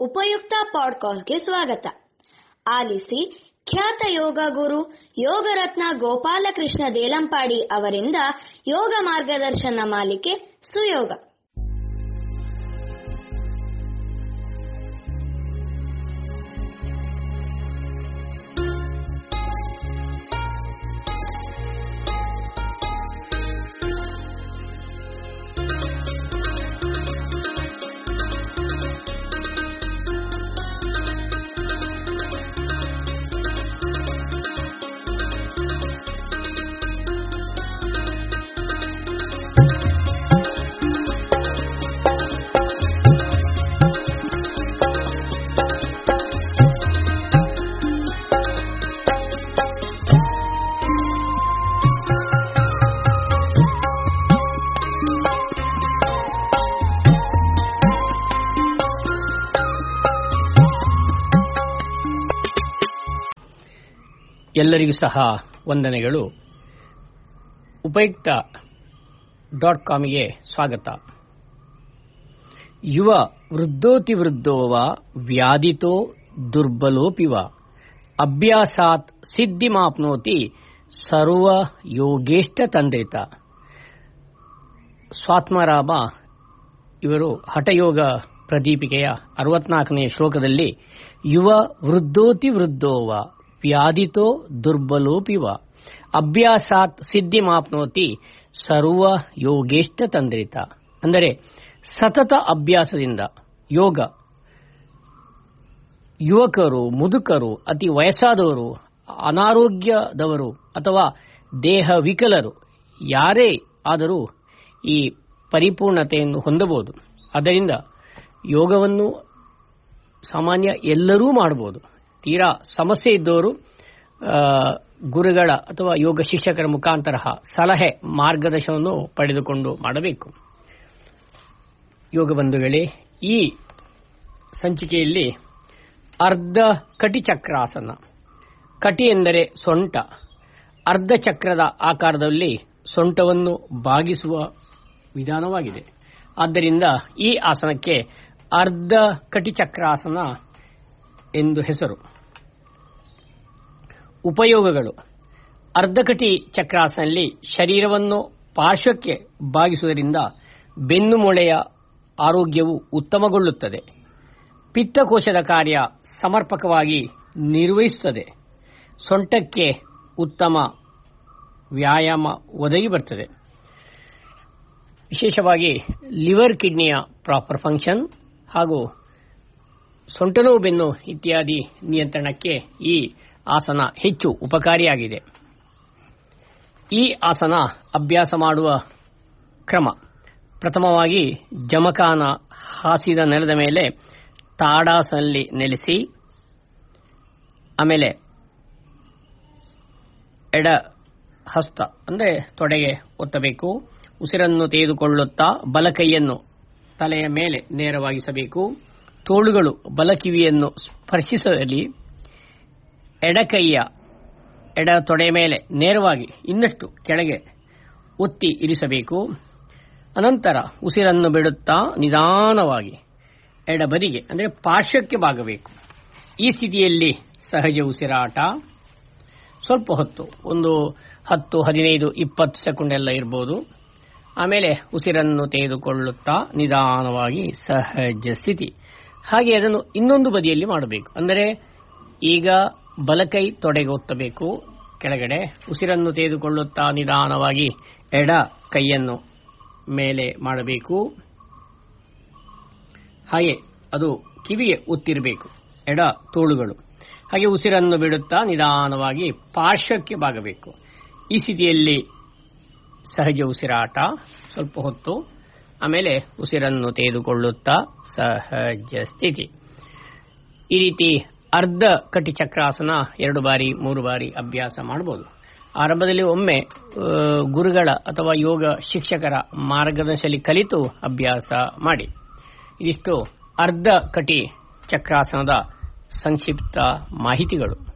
ಉಪಯುಕ್ತ ಪಾಡ್ಕಾಸ್ಟ್ಗೆ ಸ್ವಾಗತ. ಆಲಿಸಿ ಖ್ಯಾತ ಯೋಗ ಗುರು ಯೋಗರತ್ನ ಗೋಪಾಲಕೃಷ್ಣ ದೇಲಂಪಾಡಿ ಅವರಿಂದ ಯೋಗ ಮಾರ್ಗದರ್ಶನ ಮಾಲಿಕೆ ಸುಯೋಗ. ಎಲ್ಲರಿಗೂ ಸಹ ವಂದನೆಗಳು. ಉಪಯುಕ್ತ ಡಾಟ್ ಕಾಮ್ಗೆ ಸ್ವಾಗತ. ಯುವ ವೃದ್ಧೋತಿ ವೃದ್ಧೋವ ವ್ಯಾಧಿತೋ ದುರ್ಬಲೋಪಿವ. ಅಭ್ಯಾಸಾತ್ ಸಿದ್ಧಿಮಾಪ್ನೋತಿ ಸರ್ವ ಯೋಗೇಷ್ಟ ತಂದೆತ ಸ್ವಾತ್ಮರಾಮ ಇವರು ಹಠಯೋಗ ಪ್ರದೀಪಿಕೆಯ ಅರವತ್ನಾಲ್ಕನೇ ಶ್ಲೋಕದಲ್ಲಿ ಯುವ ವೃದ್ಧೋತಿ ವೃದ್ಧೋವ ವ್ಯಾಧಿತೋ ದುರ್ಬಲೋಪಿವ ಅಭ್ಯಾಸಾತ್ ಸಿದ್ಧಿ ಮಾಪ್ನೋತಿ ಸರ್ವ ಯೋಗೇಷ್ಟ ತಂದ್ರಿತ. ಅಂದರೆ ಸತತ ಅಭ್ಯಾಸದಿಂದ ಯೋಗ. ಯುವಕರು, ಮುದುಕರು, ಅತಿ ವಯಸ್ಸಾದವರು, ಅನಾರೋಗ್ಯದವರು ಅಥವಾ ದೇಹ ವಿಕಲರು ಯಾರೇ ಆದರೂ ಈ ಪರಿಪೂರ್ಣತೆಯನ್ನು ಹೊಂದಬಹುದು. ಅದರಿಂದ ಯೋಗವನ್ನು ಸಾಮಾನ್ಯ ಎಲ್ಲರೂ ಮಾಡಬಹುದು. ತೀರಾ ಸಮಸ್ಯೆ ಇದ್ದವರು ಗುರುಗಳ ಅಥವಾ ಯೋಗ ಶಿಕ್ಷಕರ ಮುಖಾಂತರ ಸಲಹೆ ಮಾರ್ಗದರ್ಶನವನ್ನು ಪಡೆದುಕೊಂಡು ಮಾಡಬೇಕು. ಯೋಗ ಬಂಧುಗಳೇ, ಈ ಸಂಚಿಕೆಯಲ್ಲಿ ಅರ್ಧ ಕಟಿ ಚಕ್ರಾಸನ. ಕಟಿ ಎಂದರೆ ಸೊಂಟ. ಅರ್ಧ ಚಕ್ರದ ಆಕಾರದಲ್ಲಿ ಸೊಂಟವನ್ನು ಬಾಗಿಸುವ ವಿಧಾನವಾಗಿದೆ. ಆದ್ದರಿಂದ ಈ ಆಸನಕ್ಕೆ ಅರ್ಧ ಕಟಿ ಚಕ್ರಾಸನ ಎಂದು ಹೆಸರು. ಉಪಯೋಗಗಳು. ಅರ್ಧಕಟಿ ಚಕ್ರಾಸನಲ್ಲಿ ಶರೀರವನ್ನು ಪಾರ್ಶ್ವಕ್ಕೆ ಬಾಗಿಸುವುದರಿಂದ ಬೆನ್ನು ಮೊಳೆಯ ಆರೋಗ್ಯವು ಉತ್ತಮಗೊಳ್ಳುತ್ತದೆ. ಪಿತ್ತಕೋಶದ ಕಾರ್ಯ ಸಮರ್ಪಕವಾಗಿ ನಿರ್ವಹಿಸುತ್ತದೆ. ಸೊಂಟಕ್ಕೆ ಉತ್ತಮ ವ್ಯಾಯಾಮ ಒದಗಿ ಬರ್ತದೆ. ವಿಶೇಷವಾಗಿ ಲಿವರ್ ಕಿಡ್ನಿಯ ಪ್ರಾಪರ್ ಫಂಕ್ಷನ್ ಹಾಗೂ ಸೊಂಟನೋವು ಬೆನ್ನು ಇತ್ಯಾದಿ ನಿಯಂತ್ರಣಕ್ಕೆ ಈ ಆಸನ ಹೆಚ್ಚು ಉಪಕಾರಿಯಾಗಿದೆ. ಈ ಆಸನ ಅಭ್ಯಾಸ ಮಾಡುವ ಕ್ರಮ. ಪ್ರಥಮವಾಗಿ ಜಮಖಾನ ಹಾಸಿದ ನೆಲದ ಮೇಲೆ ತಾಡಾಸನಲ್ಲಿ ನೆಲೆಸಿ, ಆಮೇಲೆ ಎಡ ಹಸ್ತ, ಅಂದರೆ ತೊಡೆಗೆ ಒತ್ತಬೇಕು. ಉಸಿರನ್ನು ತೆಗೆದುಕೊಳ್ಳುತ್ತಾ ಬಲಕೈಯನ್ನು ತಲೆಯ ಮೇಲೆ ನೇರವಾಗಿಸಬೇಕು. ತೋಳುಗಳು ಬಲಕಿವಿಯನ್ನು ಸ್ಪರ್ಶಿಸಲಿ. ಎಡಕೈಯ, ಎಡ ತೊಡೆ ಮೇಲೆ ನೇರವಾಗಿ ಇನ್ನಷ್ಟು ಕೆಳಗೆ ಒತ್ತಿ ಇರಿಸಬೇಕು. ಅನಂತರ ಉಸಿರನ್ನು ಬಿಡುತ್ತಾ ನಿಧಾನವಾಗಿ ಎಡಬದಿಗೆ, ಅಂದರೆ ಪಾರ್ಶ್ವಕ್ಕೆ ಬಾಗಬೇಕು. ಈ ಸ್ಥಿತಿಯಲ್ಲಿ ಸಹಜ ಉಸಿರಾಟ. ಸ್ವಲ್ಪ ಹೊತ್ತು, ಒಂದು ಹತ್ತು, ಹದಿನೈದು, ಇಪ್ಪತ್ತು ಸೆಕೆಂಡ್ ಎಲ್ಲ ಇರ್ಬೋದು. ಆಮೇಲೆ ಉಸಿರನ್ನು ತೆಗೆದುಕೊಳ್ಳುತ್ತಾ ನಿಧಾನವಾಗಿ ಸಹಜ ಸ್ಥಿತಿ. ಹಾಗೆ ಅದನ್ನು ಇನ್ನೊಂದು ಬದಿಯಲ್ಲಿ ಮಾಡಬೇಕು. ಅಂದರೆ ಈಗ ಬಲಕೈ ತೊಡೆಗೆ ಒತ್ತಬೇಕು ಕೆಳಗಡೆ ಉಸಿರನ್ನು ತೆಗೆದುಕೊಳ್ಳುತ್ತಾ ನಿಧಾನವಾಗಿ ಎಡ ಕೈಯನ್ನು ಮೇಲೆ ಮಾಡಬೇಕು. ಹಾಗೆ ಅದು ಕಿವಿಗೆ ಒತ್ತಿರಬೇಕು, ಎಡ ತೋಳುಗಳು. ಹಾಗೆ ಉಸಿರನ್ನು ಬಿಡುತ್ತಾ ನಿಧಾನವಾಗಿ ಪಾರ್ಶ್ವಕ್ಕೆ ಬಾಗಬೇಕು. ಈ ಸ್ಥಿತಿಯಲ್ಲಿ ಸಹಜ ಉಸಿರಾಟ, ಸ್ವಲ್ಪ ಹೊತ್ತು, ಆಮೇಲೆ ಉಸಿರನ್ನು ತೆಗೆದುಕೊಳ್ಳುತ್ತಾ ಸಹಜ ಸ್ಥಿತಿ. ಈ ರೀತಿ ಅರ್ಧ ಕಟಿ ಚಕ್ರಾಸನ ಎರಡು ಬಾರಿ, ಮೂರು ಬಾರಿ ಅಭ್ಯಾಸ ಮಾಡಬಹುದು ಆರಂಭದಲ್ಲಿ ಒಮ್ಮೆ ಗುರುಗಳ ಅಥವಾ ಯೋಗ ಶಿಕ್ಷಕರ ಮಾರ್ಗದರ್ಶಲಿ ಕಲಿತು ಅಭ್ಯಾಸ ಮಾಡಿ. ಇದಿಷ್ಟು ಅರ್ಧ ಕಟಿ ಚಕ್ರಾಸನದ ಸಂಕ್ಷಿಪ್ತ ಮಾಹಿತಿಗಳು.